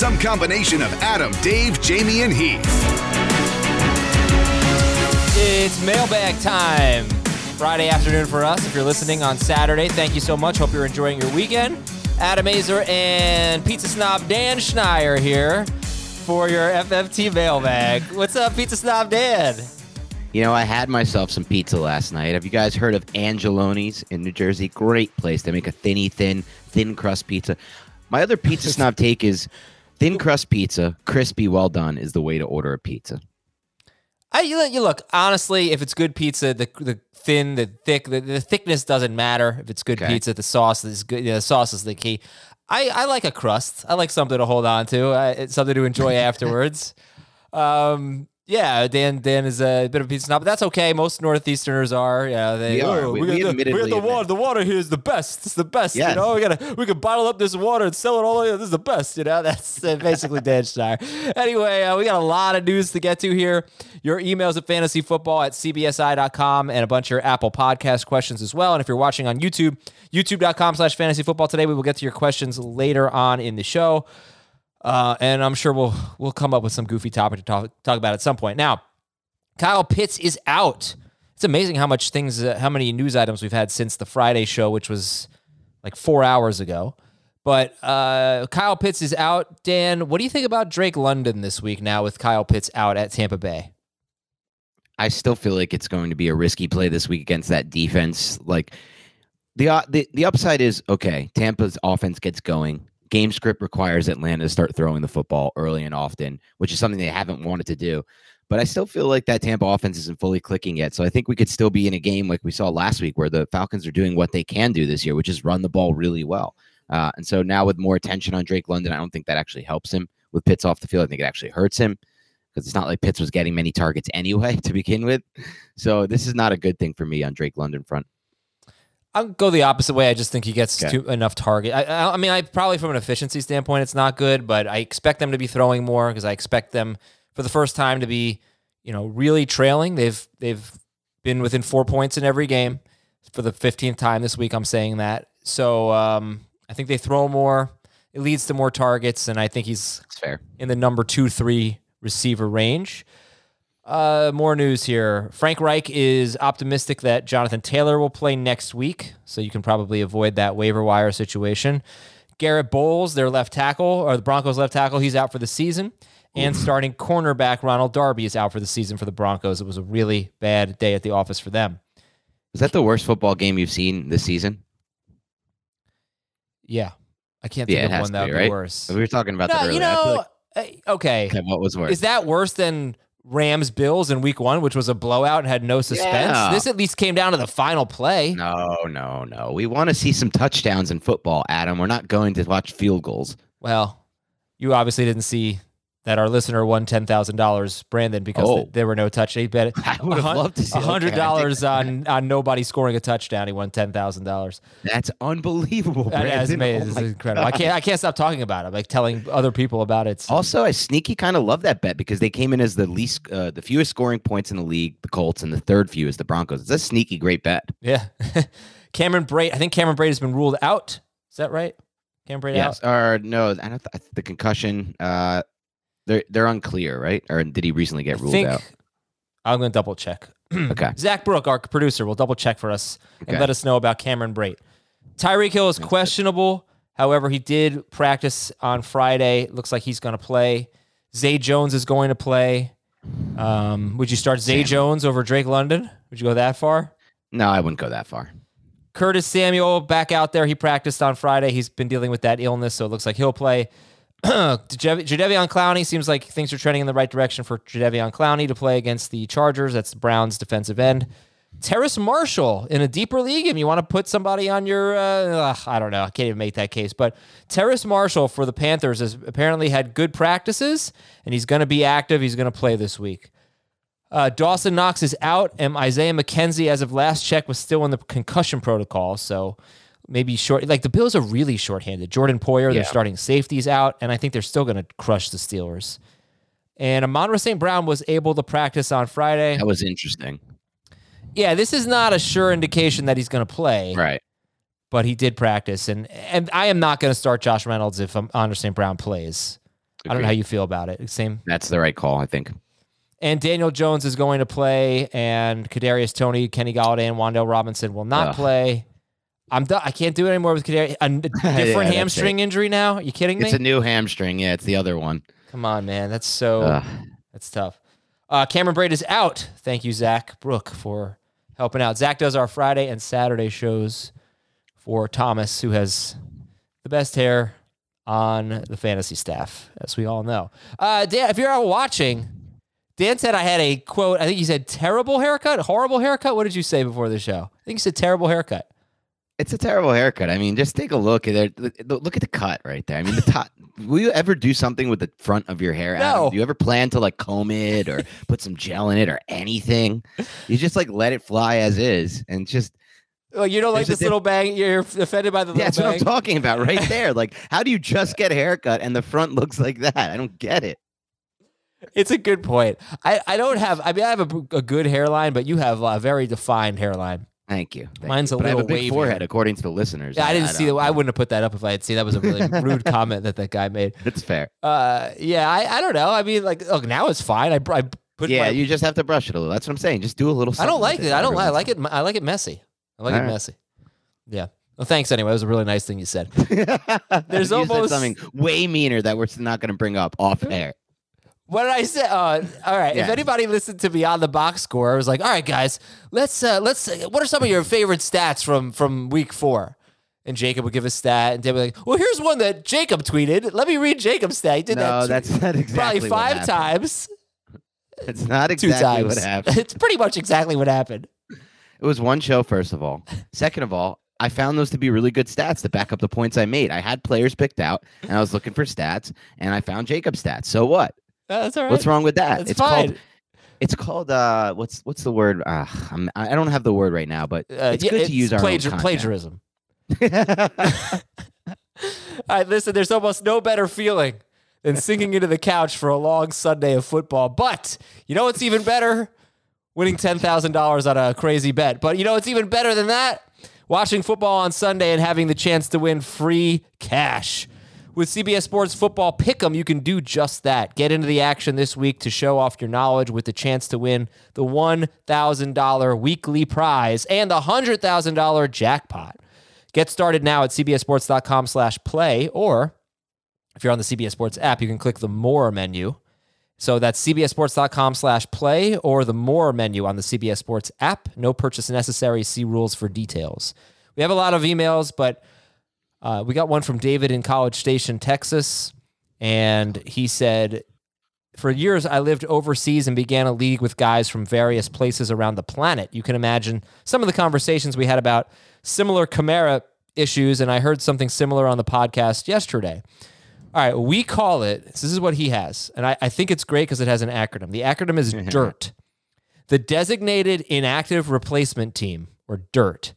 Some combination of Adam, Dave, Jamie, and Heath. It's mailbag time. Friday afternoon for us. If you're listening on Saturday, thank you so much. Hope you're enjoying your weekend. Adam Aizer and pizza snob Dan Schneier here for your FFT mailbag. What's up, pizza snob Dan? You know, I had myself some pizza last night. Have you guys heard of Angeloni's in New Jersey? Great place. They make a thinny thin, thin crust pizza. My other pizza snob take is thin crust pizza, crispy, well done is the way to order a pizza. I, you, you look honestly. If it's good pizza, the the thin, the thick, the, the thickness doesn't matter. If it's good Okay. pizza, the sauce is good. Yeah, the sauce is the key. I, I like a crust. I like something to hold on to. I, it's something to enjoy afterwards. Um, yeah, Dan Dan is a bit of a pizza snob, but that's okay. Most northeasterners are. Yeah, they. We are. "Oh, We- got we the, we the water. The water here is the best. It's the best. Yes. You know, we gotta we can bottle up this water and sell it all. Over. This is the best. You know, that's uh, basically Dan Steyer. Anyway, uh, we got a lot of news to get to here. Your emails at fantasyfootball at cbsi.com and a bunch of your Apple Podcast questions as well. And if you're watching on YouTube, youtube.com slash fantasyfootball today, we will get to your questions later on in the show. Uh, and I'm sure we'll we'll come up with some goofy topic to talk talk about at some point. Now, Kyle Pitts is out. It's amazing how much things, uh, how many news items we've had since the Friday show, which was like four hours ago. But uh, Kyle Pitts is out. Dan, what do you think about Drake London this week now with Kyle Pitts out at Tampa Bay? I still feel like it's going to be a risky play this week against that defense. Like the uh, the the upside is okay. Tampa's offense gets going. Game script requires Atlanta to start throwing the football early and often, which is something they haven't wanted to do. But I still feel like that Tampa offense isn't fully clicking yet. So I think we could still be in a game like we saw last week, where the Falcons are doing what they can do this year, which is run the ball really well. Uh, and so now with more attention on Drake London, I don't think that actually helps him with Pitts off the field. I think it actually hurts him because it's not like Pitts was getting many targets anyway to begin with. So this is not a good thing for me on Drake London front. I'll go the opposite way. I just think he gets Okay. too, enough target. I, I, I mean, I probably from an efficiency standpoint, it's not good, but I expect them to be throwing more because I expect them for the first time to be, you know, really trailing. They've they've been within four points in every game for the fifteenth time this week. I'm saying that. So um, I think they throw more. It leads to more targets, and I think he's fair. in the number two, three receiver range. Uh, more news here. Frank Reich is optimistic that Jonathan Taylor will play next week, so you can probably avoid that waiver wire situation. Garett Bolles, their left tackle, or the Broncos' left tackle, he's out for the season. And starting cornerback Ronald Darby is out for the season for the Broncos. It was a really bad day at the office for them. Is that the worst football game you've seen this season? Yeah, I can't think Yeah, of one that would be right? worse. We were talking about that No, earlier. you know, like- uh, okay. okay, what was worse? Is that worse than Rams Bills in week one, which was a blowout and had no suspense. Yeah. This at least came down to the final play. No, no, no. We want to see some touchdowns in football, Adam. We're not going to watch field goals. Well, you obviously didn't see that our listener won ten thousand dollars, Brandon, because Oh. th- there were no touch. He bet I would have a loved to see hundred dollars on on nobody scoring a touchdown. He won ten thousand dollars. That's unbelievable, Brandon. amazing. Oh This my is incredible. I can't I can't stop talking about it. Like telling other people about it. It's- Also, I sneaky kind of love that bet because they came in as the least, uh, the fewest scoring points in the league, the Colts, and the third fewest, the Broncos. It's a sneaky great bet. yeah. Cameron Brate. I think Cameron Brate has been ruled out. Is that right? Cameron Brate out. Yes, or no, I don't. Th- the concussion. Uh, they're they're unclear, right? Or did he recently get I ruled think out? I'm going to double check. Okay, Zach Brook, our producer, will double check for us and Okay. let us know about Cameron Brate. Tyreek Hill is questionable. However, he did practice on Friday. Looks like he's going to play. Zay Jones is going to play. Um, would you start Zay. Jones over Drake London? Would you go that far? no, I wouldn't go that far. Curtis Samuel back out there. He practiced on Friday. He's been dealing with that illness, so it looks like he'll play. Jadev- Jadeveon Clowney seems like things are trending in the right direction for Jadeveon Clowney to play against the Chargers. That's the Browns' defensive end. Terrace Marshall in a deeper league. If you want to put somebody on your, uh, ugh, I don't know, I can't even make that case. But Terrace Marshall for the Panthers has apparently had good practices, and he's going to be active. He's going to play this week. Uh, Dawson Knox is out, and Isaiah McKenzie, as of last check, was still in the concussion protocol. So maybe short. Like the Bills are really shorthanded. Jordan Poyer, they're starting safeties out, and I think they're still going to crush the Steelers. And Amon St. Brown was able to practice on Friday. That was interesting. Yeah, this is not a sure indication that he's going to play, Right. but he did practice. And and I am not going to start Josh Reynolds if Amon St. Brown plays. I don't know how you feel about it. Same. That's the right call, I think. And Daniel Jones is going to play, and Kadarius Toney, Kenny Golladay, and Wan'Dale Robinson will not Ugh. play. I'm done. I can't do it anymore with Kadarius. A different that's hamstring injury now. Are you kidding me? It's a new hamstring. Yeah, it's the other one. Come on, man. That's so. Ugh. That's tough. Uh, Cameron Brate is out. Thank you, Zach Brook, for helping out. Zach does our Friday and Saturday shows for Thomas, who has the best hair on the fantasy staff, as we all know. Uh, Dan, if you're out watching, Dan said I had a quote. I think he said terrible haircut, horrible haircut. What did you say before the show? I think you said terrible haircut. It's a terrible haircut. I mean, just take a look at it. Look at the cut right there. I mean, the top. will you ever do something with the front of your hair? Adam? No. Do you ever plan to like comb it or put some gel in it or anything? You just like let it fly as is and just. Well, you don't like this little bang. You're offended by the little That's what I'm talking about right there. Like, how do you just get a haircut and the front looks like that? I don't get it. It's a good point. I, I don't have. I mean, I have a, a good hairline, but you have a very defined hairline. Thank you. Thank Mine's you. a but I have a little big wavier. forehead, according to the listeners. Yeah, I didn't see that. I wouldn't have put that up if I had seen that was a really rude comment that that guy made. It's fair. Uh, yeah, I, I don't know. I mean, like, look, now it's fine. I, I put yeah, my, you just have to brush it a little. That's what I'm saying. Just do a little. I don't like with it. I don't like. I like it. I like it messy. I like All it right. messy. Yeah. Well, thanks anyway. It was a really nice thing you said. There's you almost- said something way meaner that we're not going to bring up off air. What did I say? Uh, all right. If anybody listened to me on the Box Score, I was like, all right, guys, let's uh, let's. Uh, what are some of your favorite stats from from Week Four? And Jacob would give a stat, and they'd be like, "Well, here's one that Jacob tweeted. Let me read Jacob's stat. He did No, that that's not exactly probably five times, It's not exactly times. what happened. it's pretty much exactly what happened. It was one show, first of all. Second of all, I found those to be really good stats to back up the points I made. I had players picked out, and I was looking for stats, and I found Jacob's stats. So what? Uh, That's all right. What's wrong with that? That's it's fine. called. It's called. Uh, what's what's the word? Uh, I'm, I don't have the word right now, but Uh, it's yeah, good to use our plagiar- plagiarism. right, listen, there's almost no better feeling than sinking into the couch for a long Sunday of football. But you know what's even better? Winning $10,000 on a crazy bet. But you know what's even better than that? Watching football on Sunday and having the chance to win free cash. With CBS Sports Football Pick'em, you can do just that. Get into the action this week to show off your knowledge with the chance to win the $1,000 weekly prize and the $100,000 jackpot. Get started now at cbsports.com slash play, or if you're on the CBS Sports app, you can click the More menu. So that's cbsports.com slash play or the More menu on the CBS Sports app. No purchase necessary. See rules for details. We have a lot of emails, but uh, we got one from David in College Station, Texas, and he said For years, I lived overseas and began a league with guys from various places around the planet. You can imagine some of the conversations we had about similar Chimera issues, and I heard something similar on the podcast yesterday. All right, we call it, this is what he has, and I, I think it's great because it has an acronym. The acronym is DIRT, the Designated Inactive Replacement Team, or DIRT.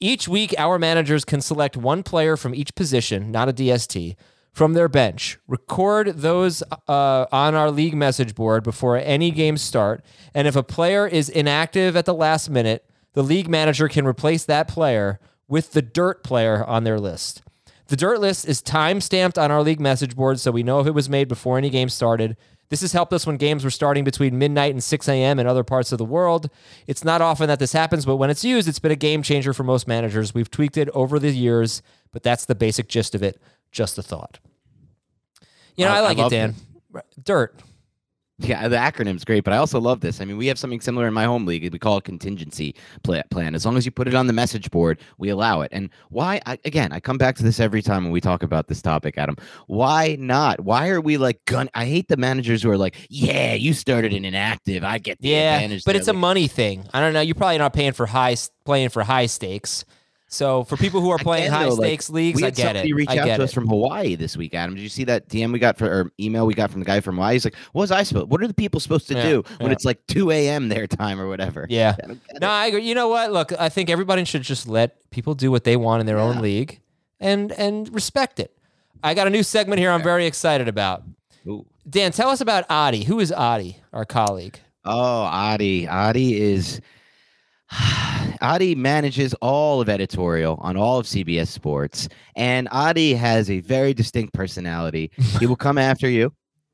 Each week, our managers can select one player from each position, not a DST, from their bench, record those uh, on our league message board before any games start, and if a player is inactive at the last minute, the league manager can replace that player with the dirt player on their list. The dirt list is time stamped on our league message board so we know if it was made before any game started. This has helped us when games were starting between midnight and 6 a.m. in other parts of the world. It's not often that this happens, but when it's used, it's been a game changer for most managers. We've tweaked it over the years, but that's the basic gist of it. Just a thought. You know, I, I- I like it, love Dan. Dirt. Yeah, the acronym's great, but I also love this. I mean, we have something similar in my home league. We call it contingency plan. As long as you put it on the message board, we allow it. And why? I, again, I come back to this every time when we talk about this topic, Adam. Why not? Why are we like gun? I hate the managers who are like, "Yeah, you started in inactive. I get the Yeah, advantage." but there." it's a money thing. I don't know. You're probably not paying for high playing for high stakes. So for people who are playing high though, like, stakes leagues, we I get it. reach I out to it. us from Hawaii this week, Adam. Did you see that DM we got for or email we got from the guy from Hawaii? He's like, "What was I supposed? What are the people supposed to Yeah, do when yeah. it's like 2 a.m. their time or whatever?" yeah. I No. I agree. You know what? Look, I think everybody should just let people do what they want in their own league, and and respect it. I got a new segment here. I'm very excited about. Ooh. Dan, tell us about Adi. Who is Adi, our colleague? Oh, Adi. Adi is Adi manages all of editorial on all of CBS Sports, and Adi has a very distinct personality. He will come after you,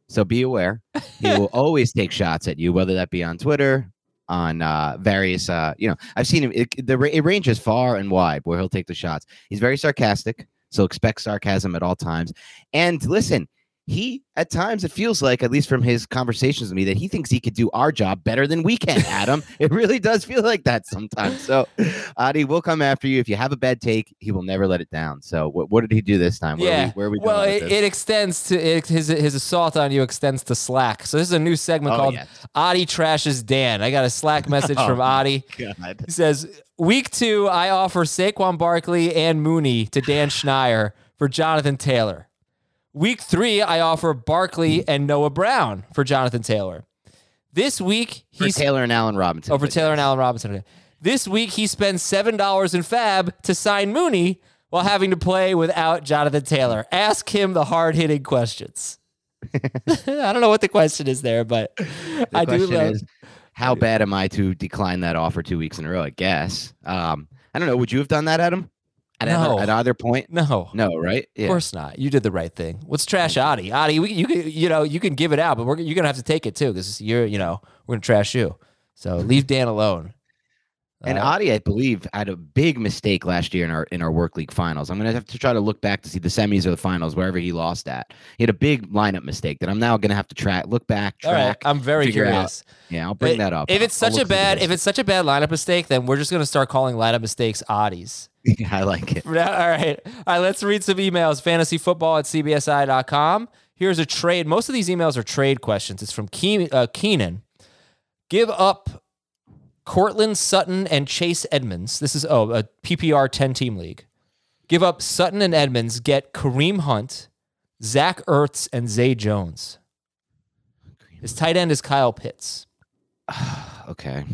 so be aware. He will always take shots at you, whether that be on Twitter, on uh, various, uh, you know, I've seen him. It, the, it ranges far and wide where he'll take the shots. He's very sarcastic, so expect sarcasm at all times. And listen, he at times it feels like, at least from his conversations with me, that he thinks he could do our job better than we can, Adam. it really does feel like that sometimes. So, Adi will come after you. If you have a bad take, he will never let it down. So, what, what did he do this time? Where yeah. Are we, where are we going well, it, it extends to it, his his assault on you extends to Slack. So this is a new segment Oh, called yes. Adi trashes Dan. I got a Slack message Oh, from Adi. God. He says, Week two, I offer Saquon Barkley and Mooney to Dan Schneier for Jonathan Taylor. Week three, I offer Barkley and Noah Brown for Jonathan Taylor. This week, For he's Taylor and Allen Robinson. over but Taylor and. Allen Robinson. This week, he spends $7 in fab to sign Mooney while having to play without Jonathan Taylor. Ask him the hard hitting questions. I don't know what the question is there, but The I do love. is, how bad am I to decline that offer two weeks in a row? I guess. Um, I don't know. Would you have done that, Adam? At, No. either, at either point? no, No, right? Of course not. You did the right thing. Let's trash Adi. Adi, we, you can, you know, you can give it out, but we're, you're gonna have to take it too because you're, you know, we're gonna trash you. So leave Dan alone. And Uh, Adi, I believe, had a big mistake last year in our in our work league finals. I'm gonna have to try to look back to see the semis or the finals, wherever he lost at. He had a big lineup mistake that I'm now gonna have to track, look back, all right, track. I'm very figure out. curious. Yeah, I'll bring But that up. If it's I'll such a look through the bad, if it's such a bad lineup mistake, then we're just gonna start calling lineup mistakes oddies. I like it. All right. All right. Let's read some emails. Fantasyfootball at cbsi.com. Here's a trade. Most of these emails are trade questions. It's from uh, Keenan. Give up Courtland Sutton and Chase Edmonds. This is, oh, a PPR 10 team league. Give up Sutton and Edmonds. Get Kareem Hunt, Zach Ertz, and Zay Jones. His tight end is Kyle Pitts. Okay.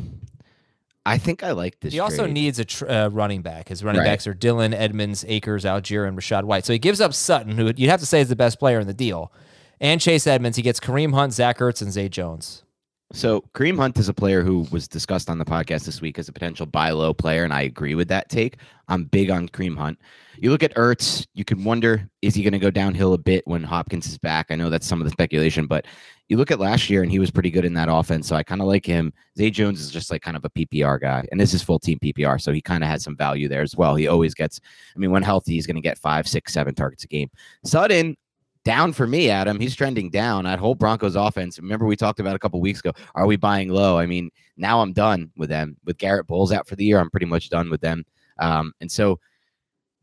I think I like this. He also trade. needs a tr- uh, running back. His running Right. backs are Dillon, Edmonds, Akers, Allgeier, and Rachaad White. So he gives up Sutton, who you'd have to say is the best player in the deal, and Chase Edmonds. He gets Kareem Hunt, Zach Ertz, and Zay Jones. So Kareem Hunt is a player who was discussed on the podcast this week as a potential buy low player, and I agree with that take. I'm big on Kareem Hunt. You look at Ertz, you can wonder is he going to go downhill a bit when Hopkins is back? I know that's some of the speculation, but you look at last year and he was pretty good in that offense, so I kind of like him. Zay Jones is just like kind of a PPR guy, and this is full team PPR, so he kind of has some value there as well. He always gets, I mean, when healthy, he's going to get five, six, seven targets a game. Sutton, down for me, Adam. He's trending down. That whole Broncos offense. Remember we talked about a couple weeks ago. Are we buying low? I mean, now I'm done with them. With Garett Bolles out for the year, I'm pretty much done with them. Um, and so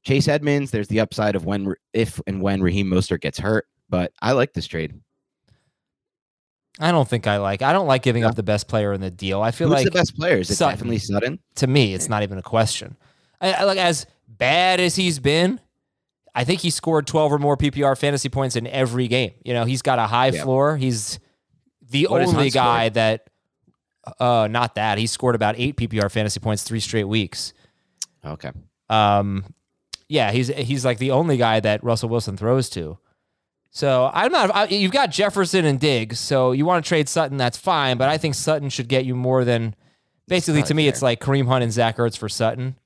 Chase Edmonds, there's the upside of when if and when Raheem Mostert gets hurt, but I like this trade. I don't think I like. I don't like giving No. up the best player in the deal. I feel Who's like the best player? Is it Sutton. definitely Sutton? to me, it's not even a question. I, I like as bad as he's been. I think he scored 12 or more PPR fantasy points in every game. You know, he's got a high Yeah. floor. He's the What only guy that, uh, not that he scored about eight PPR fantasy points three straight weeks. Okay. Um, yeah, he's he's like the only guy that Russell Wilson throws to. So I'm not. I, you've got Jefferson and Diggs, so you want to trade Sutton, that's fine. But I think Sutton should get you more than. Basically, to me, it's like Kareem Hunt and Zach Ertz for Sutton.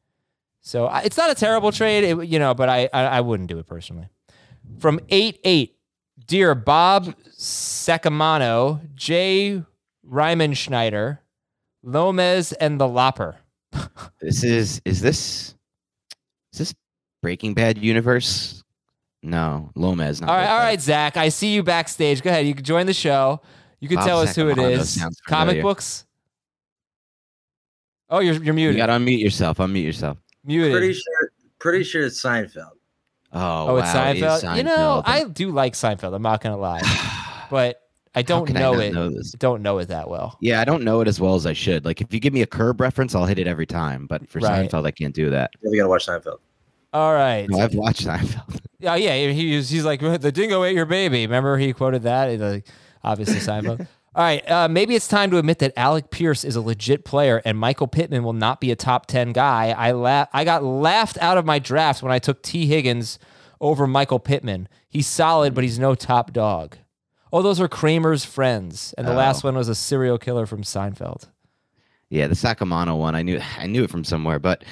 So I- it's not a terrible trade, it- you know, but I, I I wouldn't do it personally. From eight eight, dear Bob Sacamano, Jay Riemenschneider, Lomez, and the Lopper. This is is this is this Breaking Bad universe? No, Lomez. Not All right, Breaking all Bad. right, Zach. I see you backstage. Go ahead. You can join the show. You can Bob tell us who it Sacamano is. sounds Comic familiar. books. Oh, you're you're muted. You muted. got to unmute yourself. Unmute yourself. muted. Pretty sure, pretty sure it's Seinfeld. Oh, oh, it's wow, it is Seinfeld. You know, Seinfeld. I do like Seinfeld. I'm not gonna lie, but I don't can I know not it. know this? Don't know it that well. Yeah, I don't know it as well as I should. Like, if you give me a curb reference, I'll hit it every time. But for Right. Seinfeld, I can't do that. You gotta watch Seinfeld. All right. No, I've watched Seinfeld. Yeah, yeah. He was, he's like the dingo ate your baby. Remember he quoted that? Like, obviously Seinfeld. All right, uh, maybe it's time to admit that Alec Pierce is a legit player and Michael Pittman will not be a top ten guy. I la- I got laughed out of my draft when I took Tee Higgins over Michael Pittman. He's solid, but he's no top dog. Oh, those are Kramer's friends, and the last Oh. one was a serial killer from Seinfeld. Yeah, the Sacamano one, I knew I knew it from somewhere, but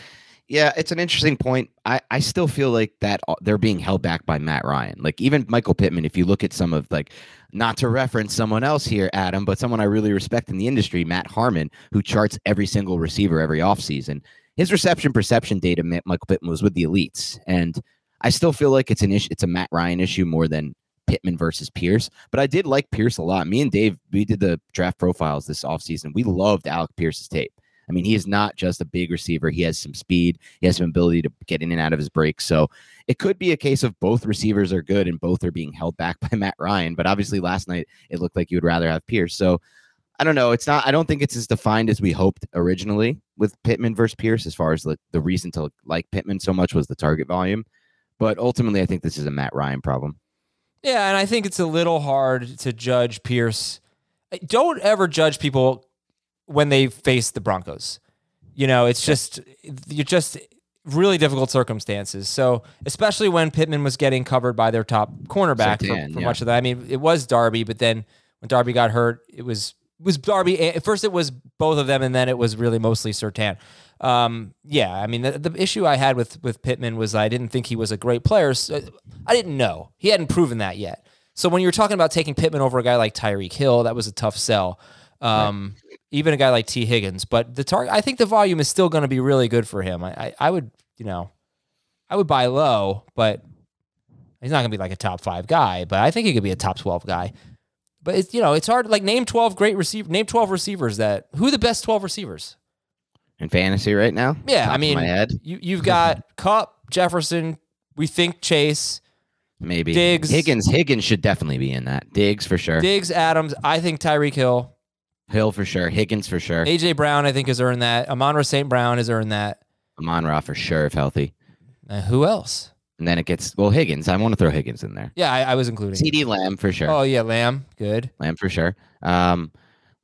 yeah, it's an interesting point. I, I still feel like that uh, they're being held back by Matt Ryan. Like even Michael Pittman, if you look at some of like not to reference someone else here, Adam, but someone I really respect in the industry, Matt Harmon, who charts every single receiver every offseason. His reception perception data, Michael Pittman was with the elites. And I still feel like it's an issue, it's a Matt Ryan issue more than Pittman versus Pierce. But I did like Pierce a lot. Me and Dave, we did the draft profiles this offseason. We loved Alec Pierce's tape. I mean, he is not just a big receiver. He has some speed. He has some ability to get in and out of his breaks. So it could be a case of both receivers are good and both are being held back by Matt Ryan. But obviously, last night it looked like you would rather have Pierce. So I don't know. It's not. I don't think it's as defined as we hoped originally with Pittman versus Pierce. As far as the, the reason to like Pittman so much was the target volume. But ultimately, I think this is a Matt Ryan problem. Yeah, and I think it's a little hard to judge Pierce. Don't ever judge people when they face the Broncos. You know, it's just you're just really difficult circumstances. So, especially when Pittman was getting covered by their top cornerback for, for yeah. much of that. I mean, it was Darby, but then when Darby got hurt, it was was Darby. At first, it was both of them, and then it was really mostly Surtain. Um, yeah, I mean, the, the issue I had with with Pittman was I didn't think he was a great player. So I didn't know he hadn't proven that yet. So when you're talking about taking Pittman over a guy like Tyreek Hill, that was a tough sell. Um, Even a guy like Tee Higgins, but the target, I think the volume is still going to be really good for him. I, I, I would, you know, I would buy low, but he's not going to be like a top five guy. But I think he could be a top twelve guy. But it's you know it's hard. Like name twelve great receiver. Name twelve receivers that who are the best twelve receivers. In fantasy right now? Yeah, I mean, my head, you you've got Kupp, Jefferson. We think Chase, maybe Diggs. Higgins. Higgins should definitely be in that. Diggs for sure. Diggs, Adams. I think Tyreek Hill. Hill for sure. Higgins for sure. AJ Brown, I think, has earned that. Amon St. Brown has earned that. Amon Ra for sure if healthy. Uh, who else? And then it gets well Higgins. I want to throw Higgins in there. Yeah, I, I was including. CeeDee Lamb for sure. Oh yeah, Lamb, good. Lamb for sure. Um,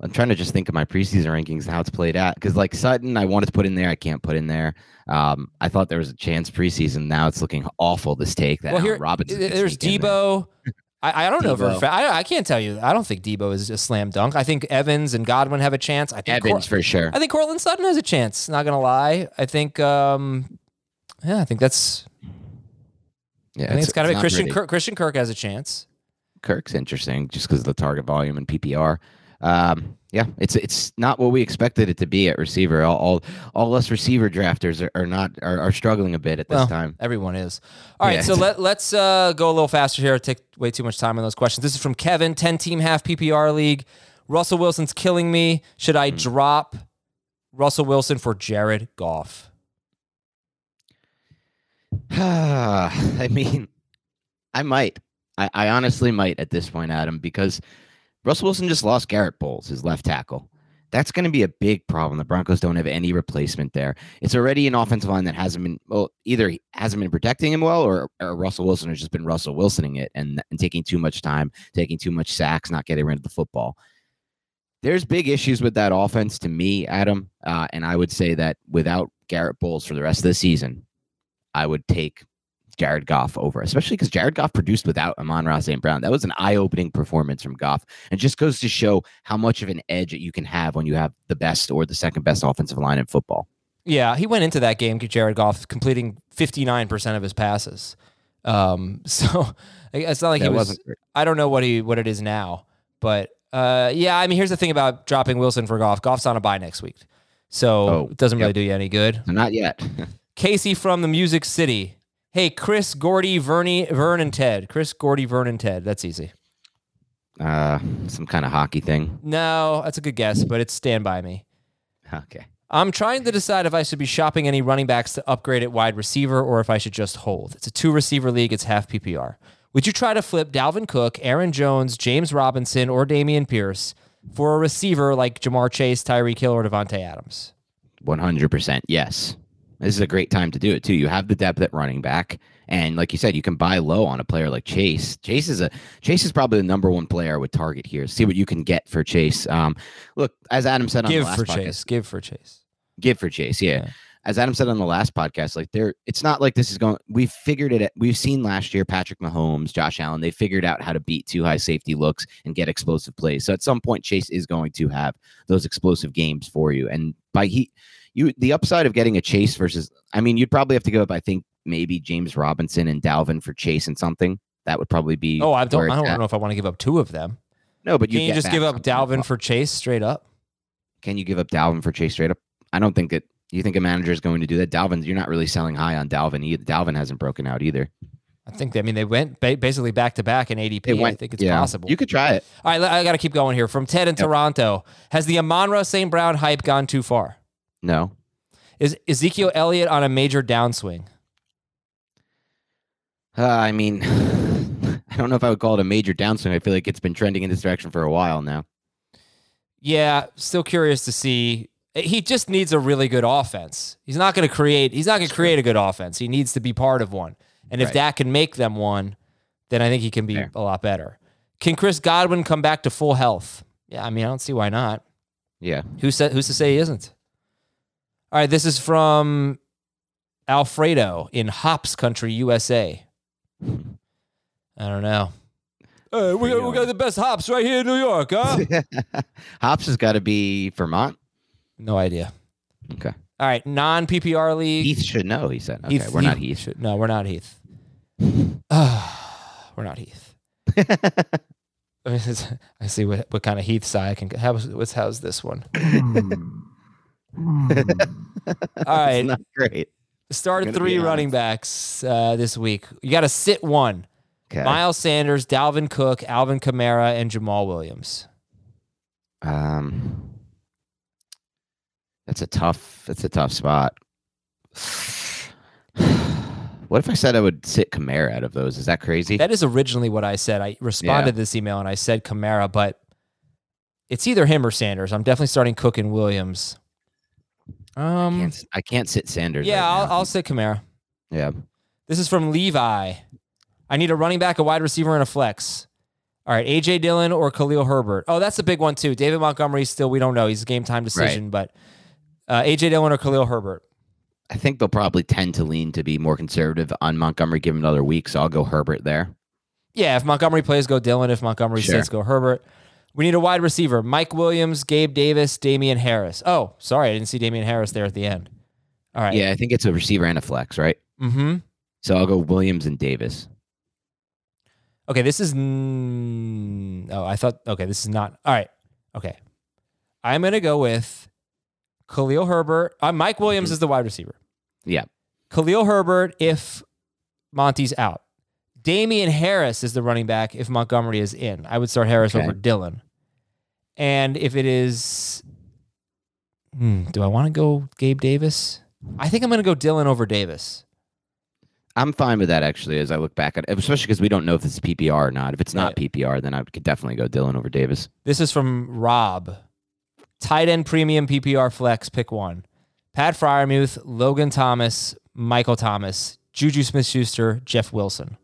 I'm trying to just think of my preseason rankings and how it's played out because like Sutton, I wanted to put in there, I can't put in there. Um, I thought there was a chance preseason. Now it's looking awful. This take that well, here, Robinson. there's Deebo. there. Deebo. I, I don't know for a fact. I, I can't tell you. I don't think Deebo is a slam dunk. I think Evans and Godwin have a chance. I think Evans Cor- for sure. I think Courtland Sutton has a chance. Not gonna lie. I think. um Yeah, I think that's. Yeah, I think it's got to be not Christian. Kirk, Christian Kirk has a chance. Kirk's interesting just because of the target volume and PPR. Um, yeah, it's it's not what we expected it to be at receiver. All all, all us receiver drafters are, are not are, are struggling a bit at this Well, time. Everyone is. All right, Yeah. so let, let's uh, go a little faster here. Take way too much time on those questions. This is from Kevin, 10 team half PPR league. Russell Wilson's killing me. Should. I drop Russell Wilson for Jared Goff? I mean, I might. I, I honestly might at this point, Adam, because Russell Wilson just lost Garett Bolles, his left tackle. That's going to be a big problem. The Broncos don't have any replacement there. It's already an offensive line that hasn't been well, either hasn't been protecting him well, or, or Russell Wilson has just been Russell Wilsoning it and, and taking too much time, taking too much sacks, not getting rid of the football. There's big issues with that offense to me, Adam, uh, and I would say that without Garett Bolles for the rest of the season, I would take Jared Goff over, especially because Jared Goff produced without Amon-Ra St. Brown. That was an eye-opening performance from Goff, and just goes to show how much of an edge that you can have when you have the best or the second best offensive line in football. Yeah, he went into that game, Jared Goff, completing 59% of his passes. Um, so it's not like That he was. I don't know what he what it is now, but uh, yeah. I mean, here's the thing about dropping Wilson for Goff. Goff's on a bye next week, so Oh, it doesn't really do you any good. Not yet. Casey from the Music City. Hey, Chris, Gordy, Vernie, Vern, and Ted. Chris, Gordy, Vern, and Ted. That's easy. uh, some kind of hockey thing. No, that's a good guess, but it's stand by me. Okay. I'm trying to decide if I should be shopping any running backs to upgrade at wide receiver or if I should just hold. It's a two receiver league, it's half PPR. Would you try to flip Dalvin Cook, Aaron Jones, James Robinson, or Dameon Pierce for a receiver like Ja'Marr Chase, Tyreek Hill, or Davante Adams? 100% yes. This is a great time to do it too. You have the depth at running back and like you said you can buy low on a player like Chase. Chase is a Chase is probably the number one player I would target here. See what you can get for Chase. Um look, as Adam said on Give the last for podcast, Chase. Give for Chase. give for Chase. Yeah. Yeah. As Adam said on the last podcast, like there, it's not like this is going. We figured it. Out. We've seen last year Patrick Mahomes, Josh Allen. They figured out how to beat two high safety looks and get explosive plays. So at some point, Chase is going to have those explosive games for you. And by he, you, the upside of getting a Chase versus, I mean, you'd probably have to go up. I think maybe James Robinson and Dalvin for Chase and something. That would probably be. Oh, I don't, I don't at. know if I want to give up two of them. No, but you Can you just give up. Dalvin for Chase straight up? Can you give up Dalvin for Chase straight up? I don't think that. You think a manager is going to do that? Dalvin, you're not really selling high on Dalvin either. Dalvin hasn't broken out either. I think, They, I mean, they went ba- basically back to back in ADP. It I think it's yeah. possible. You could try it. All right, I got to keep going here. From Ted in Yep. Toronto, has the Amon-Ra St. Brown hype gone too far? No. Is Ezekiel Elliott on a major downswing? Uh, I mean, I don't know if I would call it a major downswing. I feel like it's been trending in this direction for a while now. Yeah, still curious to see. He just needs a really good offense. He's not going to create. He's not going to create a good offense. He needs to be part of one. And if Right. that can make them one, then I think he can be Fair. a lot better. Can Chris Godwin come back to full health? Yeah, I mean, I don't see why not. Yeah. Who said? Who's to say he isn't? All right, this is from Alfredo in Hops Country, USA. I don't know. Hey, we, got, we got the best hops right here in New York, huh? Hops has got to be Vermont. no idea. Okay. All right, non PPR league. Heath should know, he said. Okay, we're not Heath. should- no, we're not Heath. we're not Heath. I mean, it's- I see what, what kind of Heath side I can. How's what's how's this one? All right, not great. start three running backs uh, this week. You got to sit one: Okay. Miles Sanders, Dalvin Cook, Alvin Kamara, and Jamaal Williams. Um, that's a tough. That's a tough spot. what if I said I would sit Kamara out of those? Is that crazy? That is originally what I said. I responded to this email and I said Kamara, but it's either him or Sanders. I'm definitely starting Cook and Williams. I Um, can't, I can't sit Sanders. yeah, right I'll. I'll say Kamara. yeah. This is from Levi. I need a running back, a wide receiver, and a flex. All right, AJ Dillon or Khalil Herbert. Oh, that's a big one too. David Montgomery still we don't know. He's a game time decision, but uh, AJ Dillon or Khalil Herbert. I think they'll probably tend to lean to be more conservative on Montgomery given another week, so I'll go Herbert there. Yeah, if Montgomery plays, go Dillon. If Montgomery Sure. sits, go Herbert. We need a wide receiver: Mike Williams, Gabe Davis, Damien Harris. Oh, sorry, I didn't see Damien Harris there at the end. All right. Yeah, I think it's a receiver and a flex, right? Mm-hmm. So I'll go Williams and Davis. Okay, this is. Mm, oh, I thought. Okay, this is not. All right. Okay. I'm going to go with Khalil Herbert. Uh, Mike Williams Mhm. is the wide receiver. Yeah. Khalil Herbert if Monty's out. Damien Harris is the running back if Montgomery is in. I would start Harris Okay. over Dillon. And if it is. Hmm, do I want to go Gabe Davis? I think I'm going to go Dillon over Davis. I'm fine with that actually. As I look back at, it, especially because we don't know if this is PPR or not. If it's not PPR, then I could definitely go Dillon over Davis. This is from Rob. Tight end premium PPR flex, pick one. Pat Freiermuth, Logan Thomas, Michael Thomas, Juju Smith Schuster, Jeff Wilson.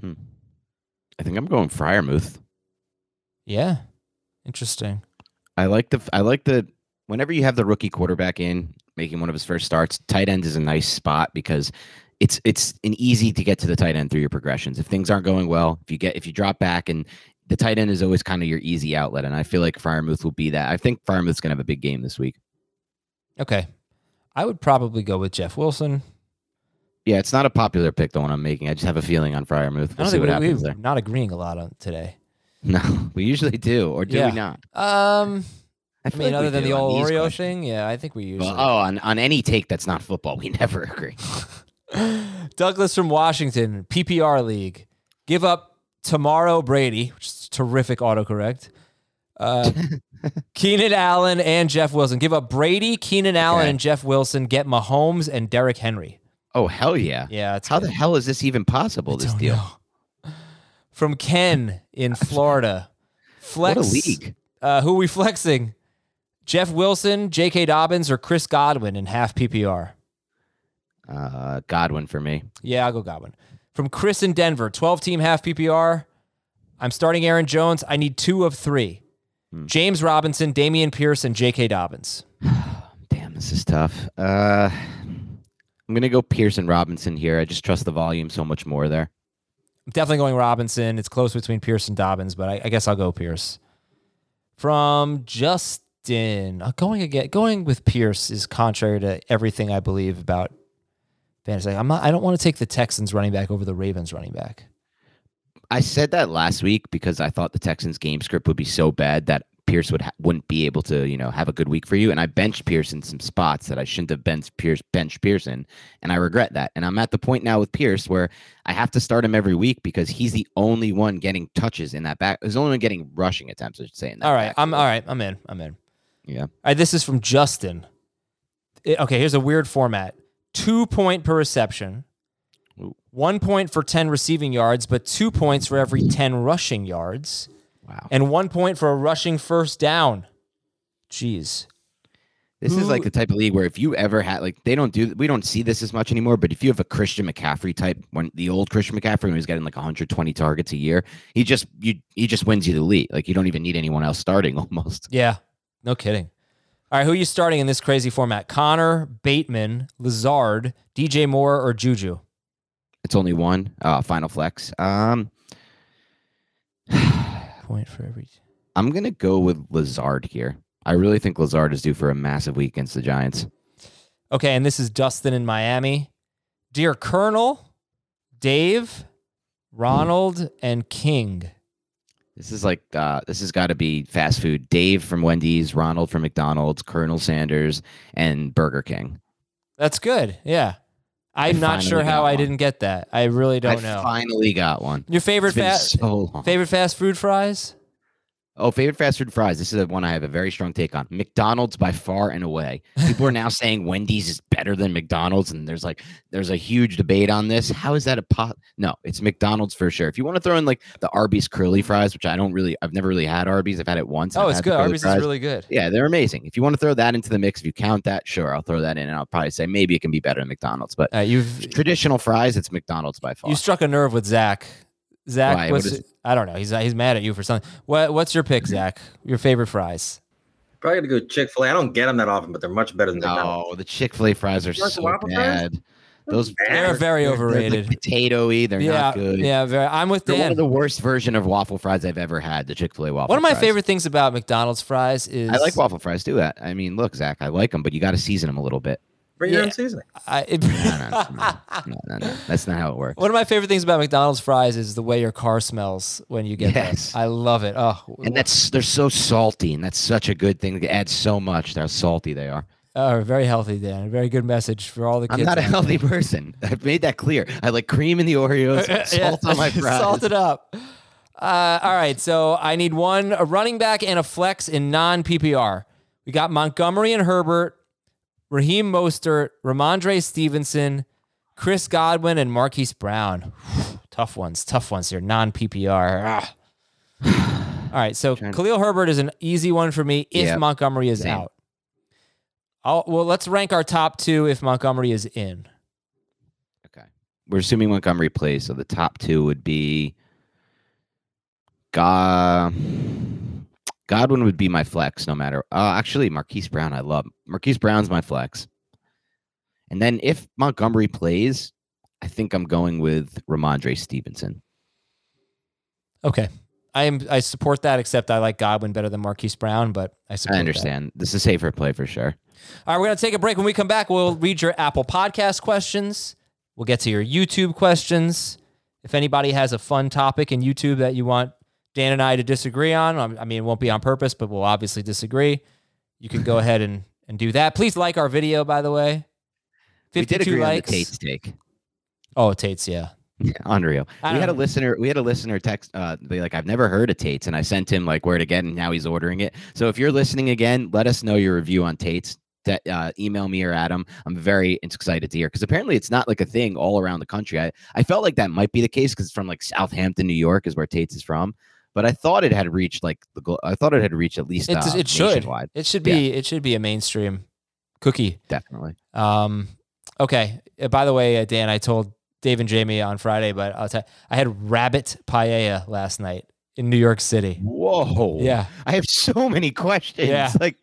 Hmm. I think I'm going Freiermuth. Yeah. Interesting. I like the I like the whenever you have the rookie quarterback in making one of his first starts, tight end is a nice spot because it's it's an easy to get to the tight end through your progressions. If things aren't going well, if you get if you drop back and the tight end is always kind of your easy outlet, and I feel like Freiermuth will be that. I think Freiermuth's gonna have a big game this week. Okay. I would probably go with Jeff Wilson. Yeah, it's not a popular pick the one I'm making. I just have a feeling on Freiermuth. I We'll don't see think what we, happens we're there. not agreeing a lot on today. No, we usually do, or do Yeah. we not? Um, I feel mean, like other than the old Oreo questions. thing, yeah, I think we usually. Well, oh, on, on any take that's not football, we never agree. Douglas from Washington, PPR League. Give up tomorrow Brady, which is terrific autocorrect. Uh, Keenan Allen and Jeff Wilson. Give up Brady, Keenan Allen, Okay. and Jeff Wilson. Get Mahomes and Derrick Henry. Oh hell yeah! Yeah, it's How good. the hell is this even possible? This deal. know. From Ken in Florida. Flex. What a league! Uh, who are we flexing? Jeff Wilson, J.K. Dobbins, or Chris Godwin in half PPR? Uh, Godwin for me. Yeah, I'll go Godwin. From Chris in Denver, 12 team half PPR. I'm starting Aaron Jones. I need two of three. Hmm. James Robinson, Dameon Pierce, and J.K. Dobbins. Damn, this is tough. Uh, I'm gonna go Pearson Robinson here. I just trust the volume so much more there. I'm definitely going Robinson. It's close between Pierce and Dobbins, but I, I guess I'll go Pierce. From Justin, uh, going again, going with Pierce is contrary to everything I believe about fantasy. I'm not. I don't want to take the Texans running back over the Ravens running back. I said that last week because I thought the Texans game script would be so bad that Pierce would ha- wouldn't be able to, you know, have a good week for you. And I benched Pierce in some spots that I shouldn't have benched Pierce benched Pearson, and I regret that. And I'm at the point now with Pierce where I have to start him every week because he's the only one getting touches in that back. He's the only one getting rushing attempts. I should say. In that All right, I'm all right. I'm in. I'm in. Yeah. All right, this is from Justin. It- okay, here's a weird format: two point per reception, one point for ten receiving yards, but two points for every ten rushing yards, Wow. and one point for a rushing first down. Jeez. This is like the type of league where if you ever had like they don't do we don't see this as much anymore, but if you have a Christian McCaffrey type when the old Christian McCaffrey when he was getting like 120 targets a year, he just you he just wins you the league. Like you don't even need anyone else starting almost. Yeah, no kidding. All right, who are you starting in this crazy format? Connor, Bateman, Lazard, DJ Moore, or Juju? It's only one uh final flex. Um Point for every. I'm gonna go with Lazard here. I really think Lazard is due for a massive week against the Giants. Okay, and this is Dustin in Miami. Dear Colonel, Dave, Ronald, and King. This is like uh this has got to be fast food. Dave from Wendy's, Ronald from McDonald's, Colonel Sanders, and Burger King. That's good. Yeah. I'm not sure how I one. didn't get that. I really don't know. I know. finally got one. Your favorite fast so favorite fast food fries? Oh, favorite fast food fries. This is the one I have a very strong take on. McDonald's by far and away. People are now saying Wendy's is better than McDonald's, and there's like there's a huge debate on this. How is that a pot? No, it's McDonald's for sure. If you want to throw in like the Arby's curly fries, which I don't really, I've never really had Arby's. I've had it once. Oh, I've it's good. Arby's is really good. Yeah, they're amazing. If you want to throw that into the mix, if you count that, sure, I'll throw that in, and I'll probably say maybe it can be better than McDonald's. But Uh, you've traditional fries, it's McDonald's by far. you struck a nerve with Zach. Zach, Why? What what's I don't know. He's he's mad at you for something. What what's your pick, mm-hmm. Zach? Your favorite fries? Probably gonna go Chick Fil A. I don't get them that often, but they're much better than McDonald's. no, the Chick Fil A fries are You like the so waffle fries? bad. Those They're very They're- they're, like, overrated. potatoey. They're yeah, not good. yeah. Very. I'm with They're one of the worst version of waffle fries I've ever had. The Chick Fil A waffle. One of my fries. favorite things about McDonald's fries is I like waffle fries too. That I mean, look, Zach, I like them, but you got to season them a little bit. Bring your Yeah. own seasoning. I, it- No, no, no, no, no, no. That's not how it works. One of my favorite things about McDonald's fries is the way your car smells when you get Yes. them. I love it. Oh, And that's they're so salty, and that's such a good thing. It add so much. How salty they are. oh, very healthy, Dan. A very good message for all the kids. I'm not a out healthy person. I've made that clear. I like cream in the Oreos, there. salt on my fries. Salt it up. Uh, all right, so I need one a running back and a flex in non PPR. We got Montgomery and Herbert, Raheem Mostert, Rhamondre Stevenson, Chris Godwin and Marquise Brown. tough ones, tough ones here. Non PPR. All right, so Khalil Herbert is an easy one for me if Yeah, Montgomery is same. out. I'll, well, let's rank our top two if Montgomery is in. Okay. We're assuming Montgomery plays, so the top two would be God. Godwin would be my flex, no matter. Uh, actually, Marquise Brown, I love Marquise Brown's my flex. And then if Montgomery plays, I think I'm going with Rhamondre Stevenson. Okay. I am I support that, except I like Godwin better than Marquise Brown, but I support I that. understand. This is a safer play for sure. All right, we're going to take a break. When we come back, we'll read your Apple Podcast questions. We'll get to your YouTube questions. If anybody has a fun topic in YouTube that you want Dan and I to disagree on, I mean, it won't be on purpose, but we'll obviously disagree. You can go ahead and, and do that. Please like our video, by the way. We 52 did agree likes. on the Tate's take. Oh, Tate's, yeah. Yeah, unreal. I We had a listener. We had a listener text. Uh, be like, I've never heard of Tate's, and I sent him like where to get, and now he's ordering it. So if you're listening again, let us know your review on Tate's. Te- uh, email me or Adam. I'm very excited to hear because apparently it's not like a thing all around the country. I, I felt like that might be the case because it's from like Southampton, New York, is where Tate's is from. But I thought it had reached like the. goal. I thought it had reached at least. It, uh, it should. nationwide. It should Yeah. be it should be a mainstream cookie. Definitely. Um, okay. Uh, by the way, uh, Dan, I told Dave and Jamie on Friday, but I'll tell I had rabbit paella last night in New York City. Whoa. Yeah. I have so many questions. Yeah. Like,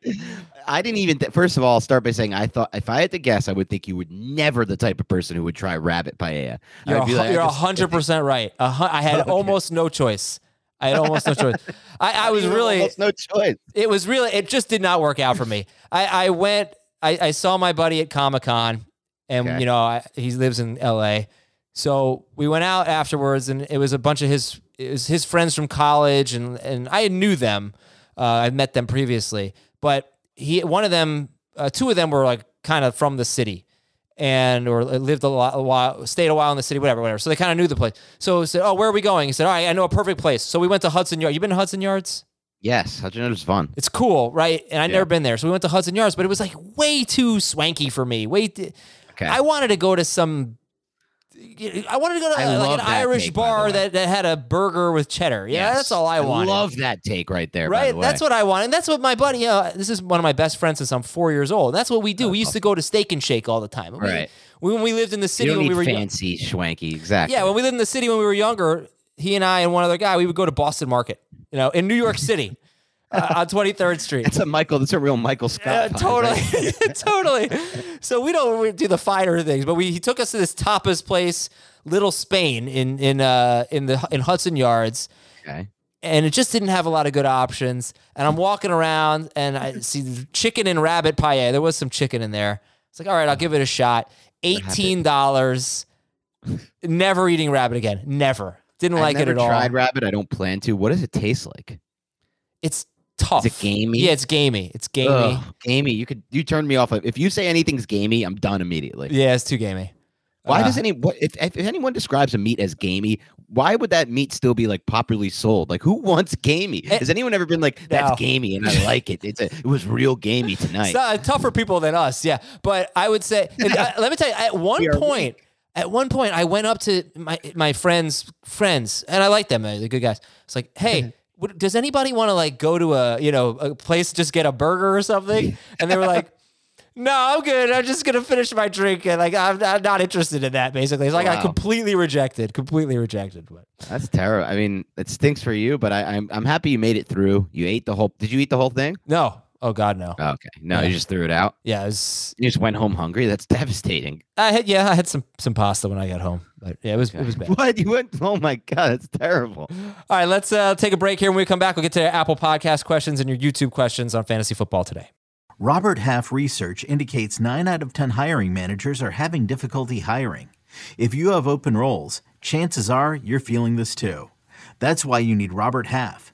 I didn't even. Th- First of all, I'll start by saying I thought if I had to guess, I would think you would never the type of person who would try rabbit paella. You're, a, like, you're I a just- hundred percent right. Hu- I had Okay. almost no choice. I had almost no choice. I, I was really, almost no choice. it was really, it just did not work out for me. I, I went, I, I saw my buddy at Comic Con, and Okay. you know, I, he lives in L.A. So we went out afterwards, and it was a bunch of his, it was his friends from college, and and I knew them. Uh, I met them previously, but he, one of them, uh, two of them were like kind of from the city and or lived a, lot, a while, stayed a while in the city, whatever, whatever. So they kind of knew the place. So he said, "Oh, where are we going?" He said, "All right, I know a perfect place." So we went to Hudson Yard. You been to Hudson Yards? Yes, know it was fun? It's cool, right? And I'd Yeah. never been there, so we went to Hudson Yards, but it was like way too swanky for me. Way, t- Okay. I wanted to go to some. I wanted to go to uh, like an Irish take, bar that, that had a burger with cheddar. Yeah, that's all I wanted. love that take right there. by Right, the way. that's what I want, and that's what my buddy. Uh, this is one of my best friends since I'm four years old. That's what we do. We used to go to Steak and Shake all the time. We- Right. we- when we lived in the You city when we were young- fancy, schwanky. Exactly. yeah, when we lived in the city when we were younger, he and I and one other guy, we would go to Boston Market, you know, in New York City, uh, on 23rd Street. That's a Michael. That's a real Michael Scott. vibe, totally, totally. So we don't we do the finer things, but we he took us to this tapas place, Little Spain, in in uh in the in Hudson Yards, Okay. and it just didn't have a lot of good options. And I'm walking around and I see chicken and rabbit paella. There was some chicken in there. It's like, all right, I'll give it a shot. Eighteen dollars. Never eating rabbit again. Never. Didn't I've like it at all. tried rabbit. I don't plan to. What does it taste like? It's tough. Is it gamey? Yeah, it's gamey. It's gamey. Ugh, gamey. You could you turn me off. If you say anything's gamey, I'm done immediately. Yeah, it's too gamey. Why Uh, does any what if, if anyone describes a meat as gamey? Why would that meat still be like popularly sold? Like who wants gamey? Eh, Has anyone ever been like that's no. gamey and I like it? It's a, it was real gamey tonight. It's not, tougher people than us, yeah. But I would say, uh, let me tell you, at one point, at one point, I went up to my my friends' friends, and I like them; they're good guys. It's like, hey. would- Does anybody want to like go to a you know a place just get a burger or something? And they were like, "No, I'm good. I'm just gonna finish my drink and like I'm, I'm not interested in that." Basically, it's like I completely rejected, completely rejected. But That's terrible. I mean, it stinks for you, but I, I'm I'm happy you made it through. You ate the whole. Did you eat the whole thing? no, oh god, no. Okay, no, Yeah. you just threw it out. Yeah, it was, You just went home hungry. That's devastating. I had yeah, I had some some pasta when I got home, but yeah, it was it was bad. What you went? Oh my god, that's terrible. All right, let's uh, take a break here. When we come back, we'll get to your Apple Podcast questions and your YouTube questions on fantasy football today. Robert Half research indicates 9 out of 10 hiring managers are having difficulty hiring. If you have open roles, chances are you're feeling this too. That's why you need Robert Half.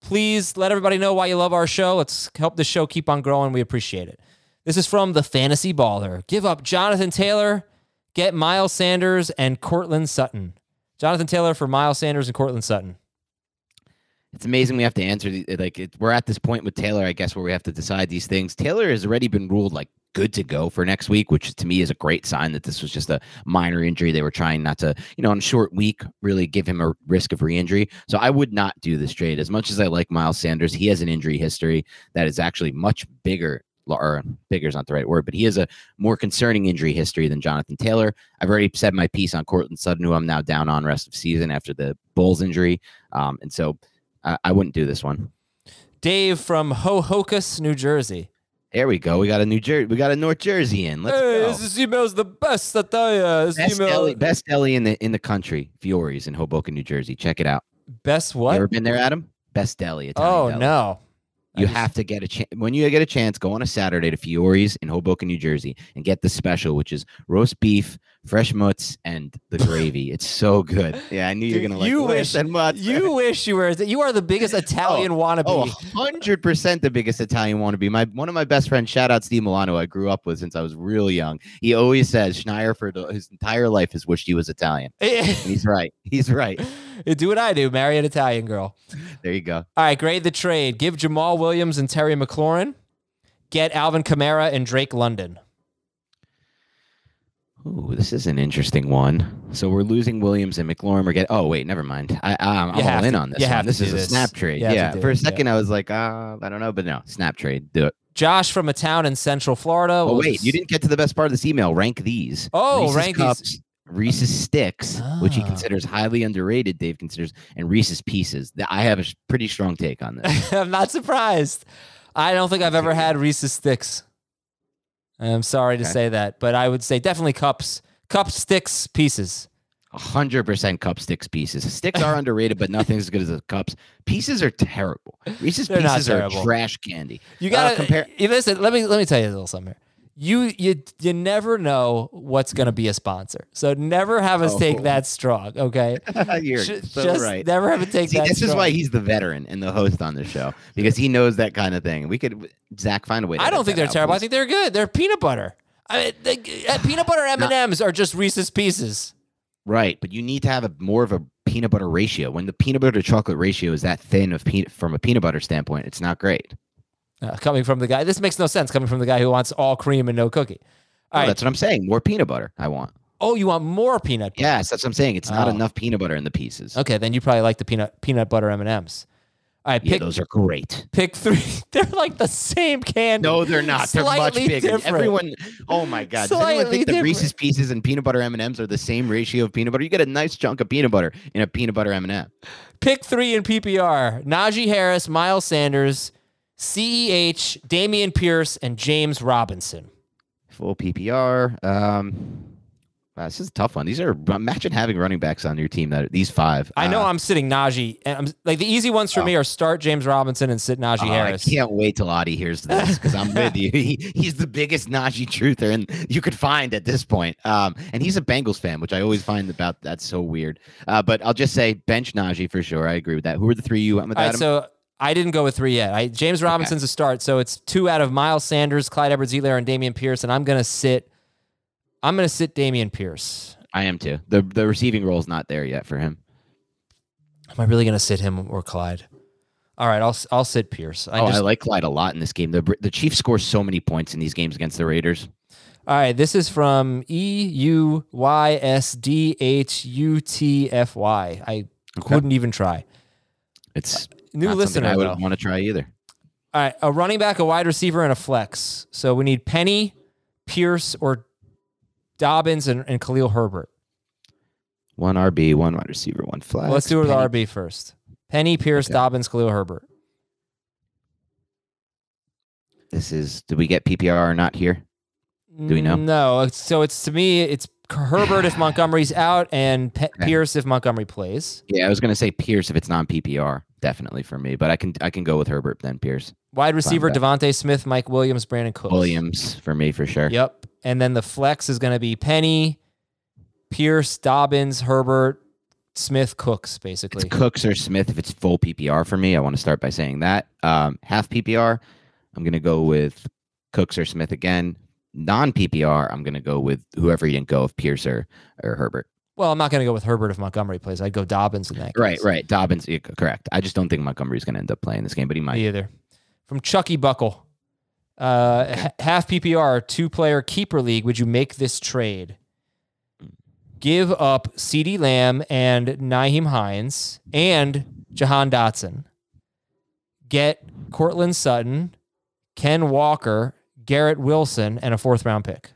Please let everybody know why you love our show. Let's help the show keep on growing. We appreciate it. This is from the Fantasy Baller. Give up Jonathan Taylor, get Miles Sanders and Courtland Sutton. Jonathan Taylor for Miles Sanders and Courtland Sutton. It's amazing we have to answer the, like it, we're at this point with Taylor, I guess, where we have to decide these things. Taylor has already been ruled like good to go for next week, which to me is a great sign that this was just a minor injury. They were trying not to, you know, in a short week, really give him a risk of re-injury. So I would not do this trade. As much as I like Miles Sanders, he has an injury history that is actually much bigger or bigger is not the right word, but he has a more concerning injury history than Jonathan Taylor. I've already said my piece on Courtland Sutton, who I'm now down on rest of season after the Bolles injury. Um, and so I, I wouldn't do this one. Dave from Hohokus, New Jersey. There we go. We got a New Jersey. We got a North Jersey in. Let's hey, go. this email's the best. I tell you, this Best email deli, best deli in the in the country. Fiore's in Hoboken, New Jersey. Check it out. best You what? ever been there, Adam? Best deli. Italian oh deli. no, You just- have to get a chance when you get a chance. Go on a Saturday to Fiore's in Hoboken, New Jersey, and get the special, which is roast beef, fresh mutts, and the gravy. It's so good. Yeah, I knew you were gonna like you "Where's wish that mutts?" you wish you were. You are the biggest oh, Italian wannabe. Oh, hundred percent the biggest Italian wannabe. My one of my best friends, shout out Steve Milano, I grew up with since I was real young. He always says Schneier for the, his entire life has wished he was Italian. He's right. He's right. do what I do. Marry an Italian girl. There you go. All right, grade the trade. Give Jamaal Williams and Terry McLaurin. Get Alvin Kamara and Drake London. Ooh, this is an interesting one. So we're losing Williams and McLaurin. We're getting. Oh wait, never mind. I, have all in to- on this. one. This is a snap trade. You have to Yeah. For a it, yeah. second, I was like, uh, I don't know, but no, snap trade. Do it. Josh from a town in Central Florida. Oh We'll wait, just- you didn't get to the best part of this email. Rank these. Oh, Reese's rank these. Reese's sticks, which he Ah. considers highly underrated. Dave considers, and Reese's pieces. I have a pretty strong take on this. I'm not surprised. I don't think I've ever had Reese's sticks. I'm sorry to say that, but I would say definitely cups, cup sticks, pieces. hundred percent cup sticks pieces. Sticks are underrated, but nothing's as good as the cups. Pieces are terrible. Reese's They're pieces are trash candy. You Uh, gotta compare. You listen. Let me let me tell you a little something. Here. You you you never know what's gonna be a sponsor, so never have us take Oh. that strong. Okay, You're so just right. never have it take See, that. this is why he's the veteran and the host on the show because he knows that kind of thing. We could Zach find a way. To I don't think they're out, terrible. I think they're good. They're peanut butter. I mean, they, uh, peanut butter M and M's are just Reese's Pieces. right, but you need to have a more of a peanut butter ratio. When the peanut butter to chocolate ratio is that thin of peanut from a peanut butter standpoint, it's not great. Uh, coming from the guy, this makes no sense. Coming from the guy who wants all cream and no cookie. All right. That's what I'm saying. More peanut butter. I want. Oh, you want more peanut? butter. Yes, that's what I'm saying. It's not Oh. enough peanut butter in the pieces. Okay, then you probably like the peanut peanut butter M and M's. All right, Yeah, those are great. pick three. They're like the same candy. No, they're not. They're much Slightly bigger. different. Everyone, oh my god, does anyone Slightly think that different. Reese's Pieces and peanut butter M and M's are the same ratio of peanut butter? You get a nice chunk of peanut butter in a peanut butter M and m Pick three in PPR: Najee Harris, Miles Sanders, Ceh, Dameon Pierce, and James Robinson. Full PPR. Um, wow, this is a tough one. These are imagine having running backs on your team that these five. I know Uh, I'm sitting Najee, and I'm like the easy ones for Oh. me are start James Robinson and sit Najee oh, Harris. I can't wait till Audie hears this because I'm with you. He, he's the biggest Najee truther and you could find at this point. Um, and he's a Bengals fan, which I always find about that's so weird. Uh, but I'll just say bench Najee for sure. I agree with that. Who are the three you went with? All right, Adam? so I didn't go with three yet. I, James Robinson's a start, so it's two out of Miles Sanders, Clyde Edwards-Helaire, and Dameon Pierce, and I'm gonna sit. I'm gonna sit Dameon Pierce. I am too. The the receiving role is not there yet for him. Am I really gonna sit him or Clyde? All right, I'll I'll sit Pierce. I oh, just, I like Clyde a lot in this game. The the Chiefs score so many points in these games against the Raiders. all right, this is from E U Y S D H U T F Y. I couldn't even try. It's New not listener, I would though. want to try either. All right, a running back, a wide receiver, and a flex. So we need Penny, Pierce, or Dobbins and, and Khalil Herbert. One RB, one wide receiver, one flex. Let's do it with Penny- RB first. Penny, Pierce, Okay. Dobbins, Khalil Herbert. This is. Did we get PPR or not here? Do we know? Mm, no. So it's to me, it's Herbert if Montgomery's out and Pe- Okay. Pierce if Montgomery plays. Yeah, I was gonna say Pierce if it's non PPR, definitely for me. But I can I can go with Herbert then Pierce. Wide receiver DeVonta Smith, Mike Williams, Brandin Cooks. Williams for me for sure. Yep. And then the flex is going to be Penny, Pierce, Dobbins, Herbert, Smith, Cooks, basically. It's Cooks or Smith if it's full PPR for me. I want to start by saying that. Um, half PPR, I'm gonna go with Cooks or Smith again. Non PPR, I'm gonna go with whoever you didn't go of Pierce or, or Herbert. Well, I'm not going to go with Herbert if Montgomery plays. I'd go Dobbins in that case. Right, right. Dobbins, correct. I just don't think Montgomery's gonna end up playing this game, but he might. Me either. From Chucky Buckle. Uh, half PPR, two player keeper league. Would you make this trade? Give up CeeDee Lamb and Nyheim Hines and Jahan Dotson. Get Courtland Sutton, Ken Walker, Garrett Wilson, and a fourth round pick.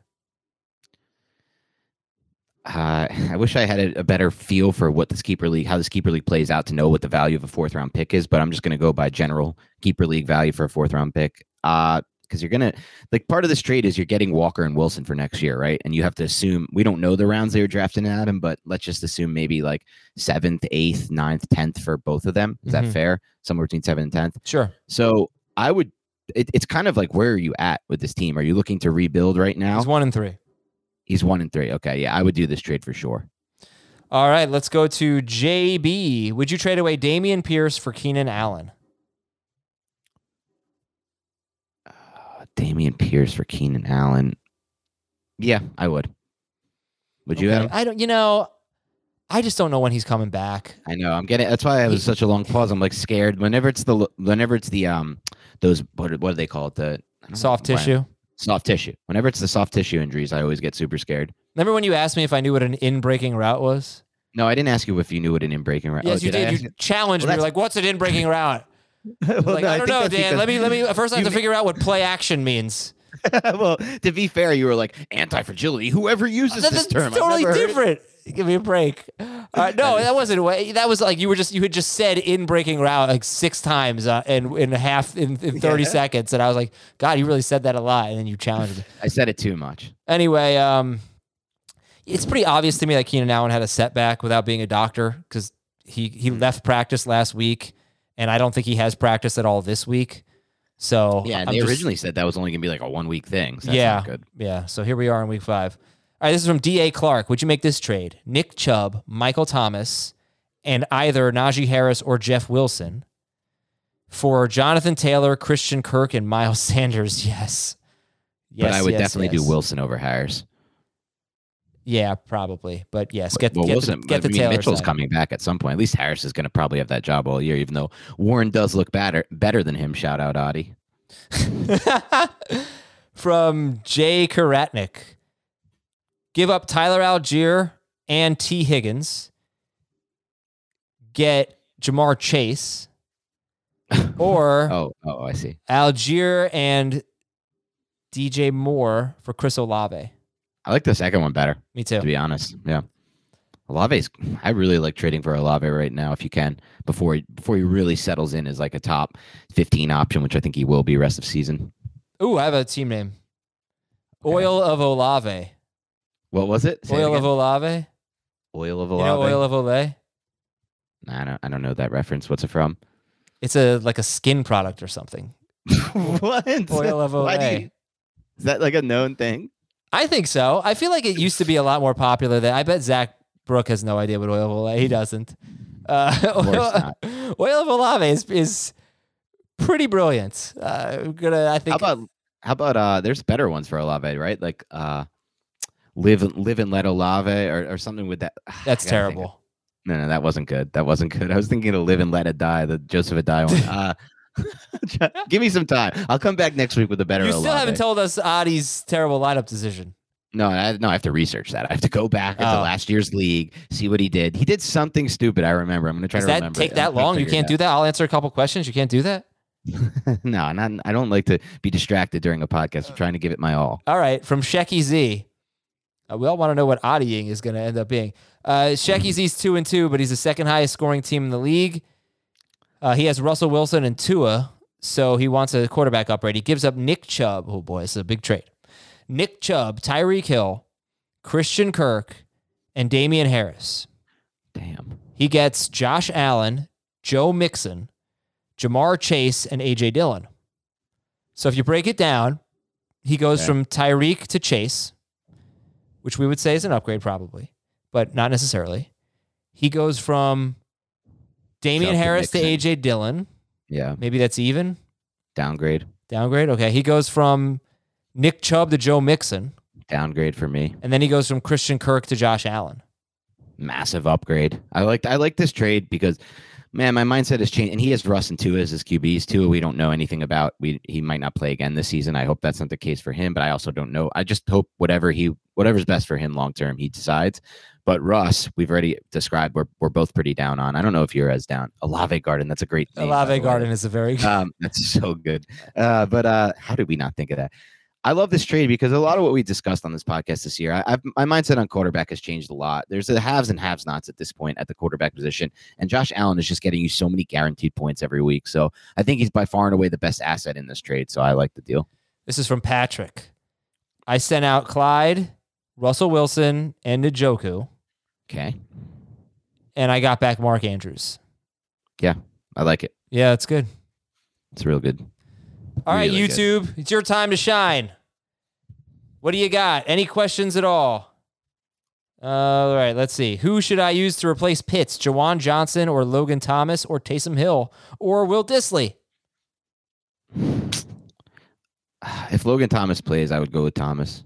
Uh, I wish I had a, a better feel for what this keeper league, how this keeper league plays out to know what the value of a fourth round pick is. But I'm just going to go by general keeper league value for a fourth round pick. Uh, because you're gonna like part of this trade is you're getting Walker and Wilson for next year, right? And you have to assume we don't know the rounds they were drafting at him, but let's just assume maybe like seventh, eighth, ninth, tenth for both of them. Is Mhm. that fair? Somewhere between seventh and tenth. Sure. So I would. It, it's kind of like where are you at with this team? Are you looking to rebuild right now? He's one and three. He's one and three. Okay, yeah, I would do this trade for sure. All right, let's go to JB. Would you trade away Dameon Pierce for Keenan Allen? Uh, Dameon Pierce for Keenan Allen. Yeah, I would. Would you, Okay? I don't. You know, I just don't know when he's coming back. I know. I'm getting. That's why I was such a long pause. I'm like scared. Whenever it's the whenever it's the um those what what do they call it the Soft know tissue. Soft tissue. Whenever it's the soft tissue injuries, I always get super scared. Remember when you asked me if I knew what an in-breaking route was? No, I didn't ask you if you knew what an in breaking route. Yes, oh, you I did. ask You challenged Well, me. You're like, "What's an in-breaking route?" Well, Like, no, I don't think know, Dan. Let me let me uh, first. I have to figure out what play action means. well, to be fair, you were like anti fragility. Whoever uses That- this That's term, totally different. it. Give me a break. Uh, no, that wasn't. That was like you were just you had just said in breaking route like six times uh, in in half in, in thirty Yeah. seconds, and I was like, God, you really said that a lot, and then you challenged me. I said it too much. Anyway, um, it's pretty obvious to me that Keenan Allen had a setback without being a doctor because he he Hmm. left practice last week, and I don't think he has practice at all this week. So Yeah, they just- originally said that was only gonna be like a one week thing. So that's yeah, not good. yeah. So here we are in week five. All right, this is from D.A. Clark. Would you make this trade? Nick Chubb, Michael Thomas, and either Najee Harris or Jeff Wilson for Jonathan Taylor, Christian Kirk, and Miles Sanders. Yes. Yes, but I would yes, definitely yes. do Wilson over Harris. Yeah, probably. But yes, get, well, get Wilson. the, get the I mean, Taylor Mitchell's side. coming back at some point. At least Harris is going to probably have that job all year, even though Warren does look better better than him. Shout out Adi. from Jay Karatnik. Give up Tyler Allgeier and Tee Higgins. Get Ja'Marr Chase or Oh, oh, I see. Allgeier and DJ Moore for Chris Olave. I like the second one better, Me too. to be honest. Yeah. Olave's I really like trading for Olave right now if you can before he before he really settles in as like a top 15 option, which I think he will be rest of season. Ooh, I have a team name. Oil of Olave. What was it? Say it Oil of. Olave. Oil of You Olave. know Oil of Olave. Nah, I don't I don't know that reference. What's it from? It's a like a skin product or something. what? Oil of Olay. you- Is that like a known thing? I think so. I feel like it used to be a lot more popular than I bet Zach Brooke has no idea what oil of Olay. He doesn't. Uh, oil, not. oil of Olave is, is pretty brilliant. Uh, I'm gonna, I think. How about how about uh there's better ones for Olave, right? Like uh live live and let Olave or, or something with that. That's gotta think of- terrible. No, no, that wasn't good. That wasn't good. I was thinking of live and let it die, the Joseph die one. Uh give me some time. I'll come back next week with a better You still Olave. haven't told us Adi's terrible lineup decision. No, I, no, I have to research that. I have to go back into Oh. last year's league, see what he did. He did something stupid. I remember. I'm going to try Does to that remember. take it. that long? You can't do that. I'll answer a couple questions. You can't do that. no, not, I don't like to be distracted during a podcast. I'm trying to give it my all. All right, from Shecky Z. Uh, we all want to know what Adiing is going to end up being. Uh, Shecky Z's two and two, but he's the second highest scoring team in the league. Uh, he has Russell Wilson and Tua, so he wants a quarterback upgrade. He gives up Nick Chubb. Oh boy, this is a big trade. Nick Chubb, Tyreek Hill, Christian Kirk, and Damien Harris. Damn. He gets Josh Allen, Joe Mixon, Ja'Marr Chase, and AJ Dillon. So if you break it down, he goes Okay. from Tyreek to Chase, which we would say is an upgrade probably, but not necessarily. He goes from Damien Harris to. AJ Dillon. Yeah. Maybe that's even. Downgrade. Downgrade. Okay. He goes from Nick Chubb to Joe Mixon. Downgrade for me. And then he goes from Christian Kirk to Josh Allen. Massive upgrade. I like I like this trade because man, my mindset has changed. And he has Russ and Tua as his QBs. Tua, we don't know anything about. We he might not play again this season. I hope that's not the case for him, but I also don't know. I just hope whatever he whatever's best for him long term, he decides. But Russ, we've already described. We're we're both pretty down on. I don't know if you're as down. Olave Garden. That's a great. name, by the Olave way. Garden is a very good. Um, that's so good. Uh, but uh, how did we not think of that? I love this trade because a lot of what we discussed on this podcast this year, I, I've, my mindset on quarterback has changed a lot. There's the haves and haves nots at this point at the quarterback position, and Josh Allen is just getting you so many guaranteed points every week. So I think he's by far and away the best asset in this trade. So I like the deal. This is from Patrick. I sent out Clyde, Russell Wilson, and Njoku, Okay, and I got back Mark Andrews. Yeah, I like it. Yeah, it's good. It's real good. All right, Really good. YouTube, it's your time to shine. What do you got? Any questions at all? Uh, all right, let's see. Who should I use to replace Pitts? Juwan Johnson or Logan Thomas or Taysom Hill or Will Dissly? If Logan Thomas plays, I would go with Thomas.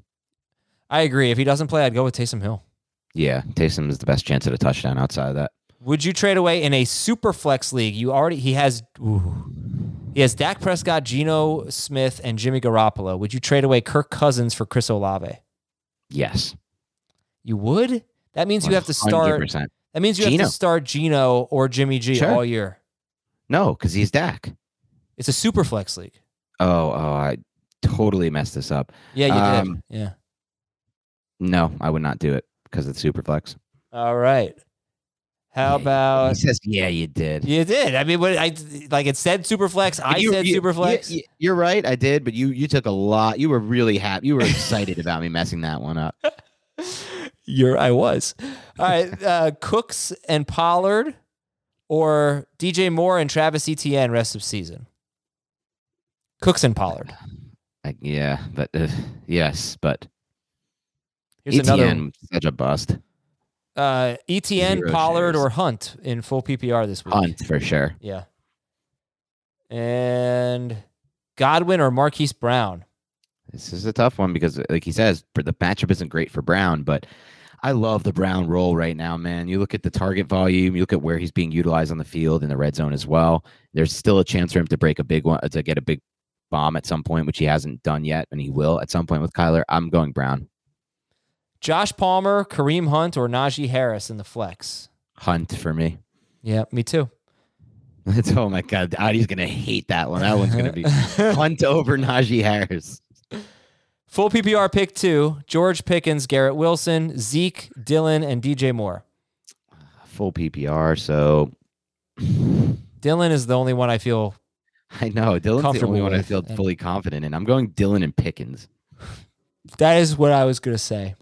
I agree. If he doesn't play, I'd go with Taysom Hill. Yeah, Taysom is the best chance at a touchdown outside of that. Would you trade away in a super flex league? You already he has ooh, he has Dak Prescott, Geno Smith, and Jimmy Garoppolo. Would you trade away Kirk Cousins for Chris Olave? Yes, You would? That means you have to start. 100%. That means you have Geno. to start Geno or Jimmy G Sure. all year. No, because he's Dak. It's a super flex league. Oh, oh, I totally messed this up. Yeah, you Um, did. Yeah. No, I would not do it because it's super flex. All right. How Yeah, about he says, "Yeah, you did." you did? I mean, what I like it said super flex. I You- said you- super flex. you- You're right, I did, but you you took a lot. You were really happy. You were excited about me messing that one up. You're I was. All right. Uh, Cooks and Pollard or DJ Moore and Travis Etienne rest of season. Cooks and Pollard. Like, yeah, but uh, yes, but Here's another Etienne such a bust. Uh, Etienne, Zero Pollard, shares. or Hunt in full PPR this week. Hunt for sure. Yeah. And Godwin or Marquise Brown. This is a tough one because, like he says, the matchup isn't great for Brown, but I love the Brown role right now, man. You look at the target volume, you look at where he's being utilized on the field in the red zone as well. There's still a chance for him to break a big one, to get a big bomb at some point, which he hasn't done yet, and he will at some point with Kyler. I'm going Brown. Josh Palmer, Kareem Hunt, or Najee Harris in the flex. Hunt for me. Yeah, me too. It's, oh my God, Audie's gonna hate that one. That one's gonna be Hunt over Najee Harris. Full PPR pick two George Pickens, Garrett Wilson, Zeke, Dillon, and DJ Moore. Full PPR, so Dillon is the only one I feel. I know Dillon's the only one I feel fully confident in. I'm going Dillon and Pickens. That is what I was going to say.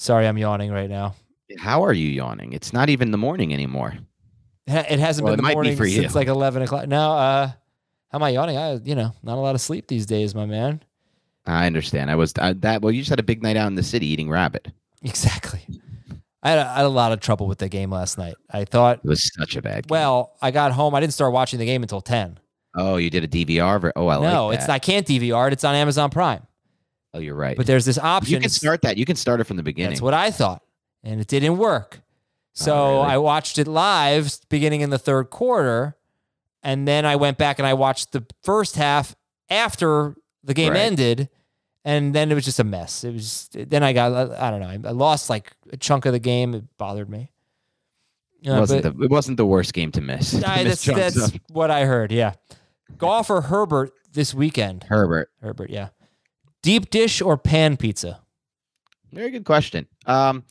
Sorry, I'm yawning right now. How are you yawning? It's not even the morning anymore. It hasn't Well, been the might be morning for you. since like 11 o'clock. Now, uh, how am I yawning? I, you know, not a lot of sleep these days, my man. I understand. I was I, that. Well, you just had a big night out in the city eating rabbit. Exactly. I had, a, I had a lot of trouble with the game last night. I thought, It was such a bad. Game. well, I got home. I didn't start watching the game until 10. oh, you did a DVR. Oh, I no, like it's that. I can't DVR it. It's on Amazon Prime. Oh, you're right. But there's this option. you can start that. You can start it from the beginning. That's what I thought. And it didn't work. So really? I watched it live beginning in the third quarter. And then I went back and I watched the first half after the game Right. ended. And then it was just a mess. It was then I got I don't know. I lost like a chunk of the game. It bothered me. it Uh, wasn't but- the, it wasn't the worst game to miss. To I- miss that's what I heard. Yeah. Golf or Herbert this weekend? Herbert. Herbert, yeah. Deep dish or pan pizza? Very good question. Um,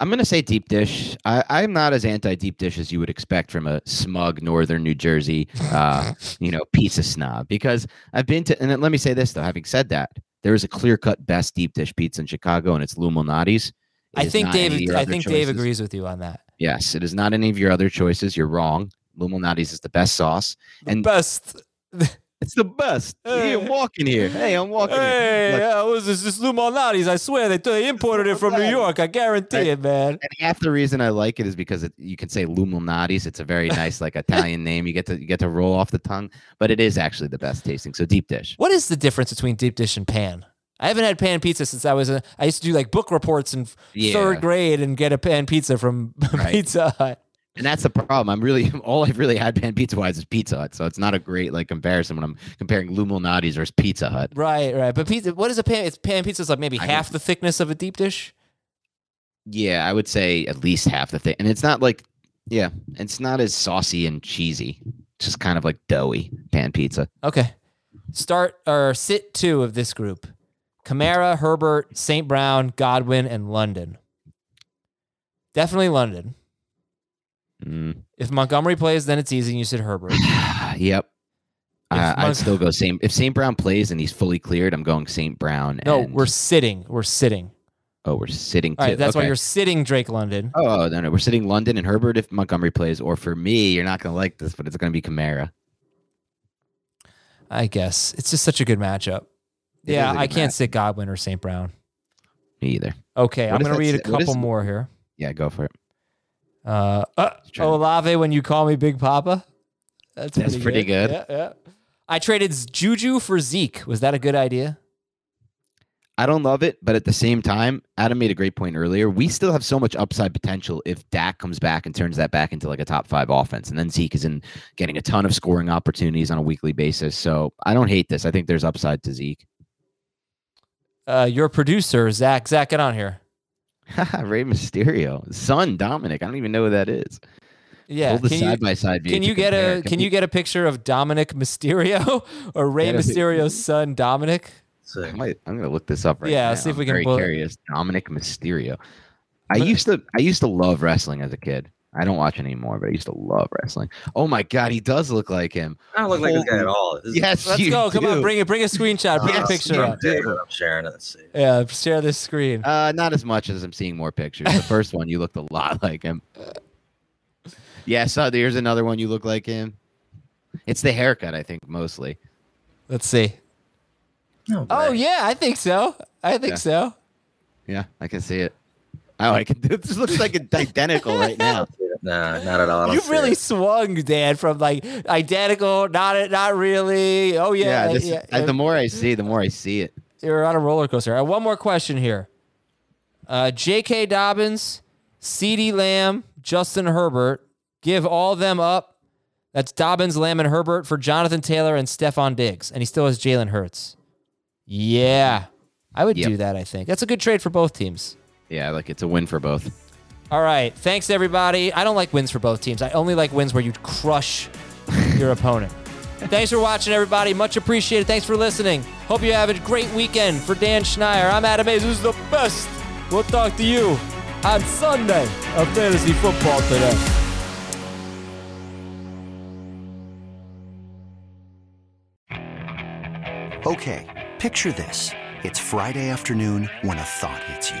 I'm gonna say deep dish. I, I'm not as anti deep dish as you would expect from a smug northern New Jersey, uh, you know, pizza snob. Because I've been to, and let me say this though. Having said that, there is a clear cut best deep dish pizza in Chicago, and it's Lou Malnati's. It I think not any of Dave. I think Dave agrees with you on that. Yes, it is not any of your other choices. You're wrong. Lou Malnati's is the best sauce, and Best. it's the best. Hey, I'm walking here. Hey, I'm walking Hey, here. Look, yeah, was this? This Lou Malnati's. I swear they, they imported it from New York. I guarantee Right. it, man. And half the reason I like it is because it, you can say Luminati's. It's a very nice, like Italian name. You get to you get to roll off the tongue, but it is actually the best tasting. So deep dish. What is the difference between deep dish and pan? I haven't had pan pizza since I was a. I used to do like book reports in Yeah. third grade and get a pan pizza from Right. Pizza Hut. And that's the problem. I'm really all I've really had pan pizza wise is Pizza Hut. So it's not a great like comparison when I'm comparing Luminati's versus Pizza Hut. Right, right. But pizza, what is a pan? It's pan pizza is like maybe I half the thickness of a deep dish. Yeah, I would say at least half the thing. And it's not like yeah, it's not as saucy and cheesy. It's just kind of like doughy pan pizza. Okay. Start or sit two of this group: Kamara, Herbert, St. Brown, Godwin, and London. Definitely London. Mm. If Montgomery plays, then it's easy. and You said Herbert. yep. Uh, Mon- I'd still go same. If St. Brown plays and he's fully cleared, I'm going St. Brown. No, and- we're sitting. We're sitting. Oh, we're sitting. Right, that's why you're sitting Drake London. Oh, no, no, we're sitting London and Herbert if Montgomery plays, or for me, you're not gonna like this, but it's gonna be Kamara. I guess it's just such a good matchup. It yeah, I can't match. sit Godwin or St. Brown. Me either. Okay, What I'm gonna read a couple is- more here. Yeah, go for it. Uh, uh Olave, when you call me Big Papa. That's, That's pretty good. Yeah, yeah. I traded Juju for Zeke. Was that a good idea? I don't love it, but at the same time, Adam made a great point earlier. We still have so much upside potential if Dak comes back and turns that back into like a top five offense, and then Zeke is in getting a ton of scoring opportunities on a weekly basis. So I don't hate this. I think there's upside to Zeke. Uh, your producer, Zach. Zach, get on here. Rey Mysterio, son Dominic. I don't even know who that is. Yeah. Hold the can you, side by side can you get compare. a can you get a picture of Dominic Mysterio or Rey Yeah. Mysterio's son, Dominic? So, I might, I'm gonna look this up right Yeah, now. Yeah, see if I'm we can Very pull it. curious. Dominic Mysterio. I But- used to I used to love wrestling as a kid. I don't watch anymore, but I used to love wrestling. Oh my god, he does look like him. I don't look like this guy at all. This is- Yes, Let's you go. Come on, bring it. Bring a screenshot. Bring a Uh, picture I'm up. doing. I'm sharing it. Yeah, share this screen. Uh, not as much as I'm seeing more pictures. The first one, you looked a lot like him. Yeah, so there's another one. You look like him. It's the haircut, I think, mostly. Let's see. No Oh yeah, I think so. I think Yeah. so. Yeah, I can see it. Oh, I can. This looks like it's identical right now. Nah, not at all. You've really it. swung, Dan, from like identical, not not really. Oh yeah, Yeah, this, yeah. uh, the more I see, the more I see it. You're on a roller coaster. Uh, one more question here. Uh, J.K. Dobbins, CeeDee Lamb, Justin Herbert. Give all them up. That's Dobbins, Lamb, and Herbert for Jonathan Taylor and Stefon Diggs, and he still has Jalen Hurts. Yeah, I would Yep. do that. I think that's a good trade for both teams. Yeah, like it's a win for both. All right. Thanks, everybody. I don't like wins for both teams. I only like wins where you crush your opponent. Thanks for watching, everybody. Much appreciated. Thanks for listening. Hope you have a great weekend. For Dan Schneier, I'm Adam Aizer. Who's the best? We'll talk to you on Sunday of Fantasy Football today. Okay, picture this. It's Friday afternoon when a thought hits you.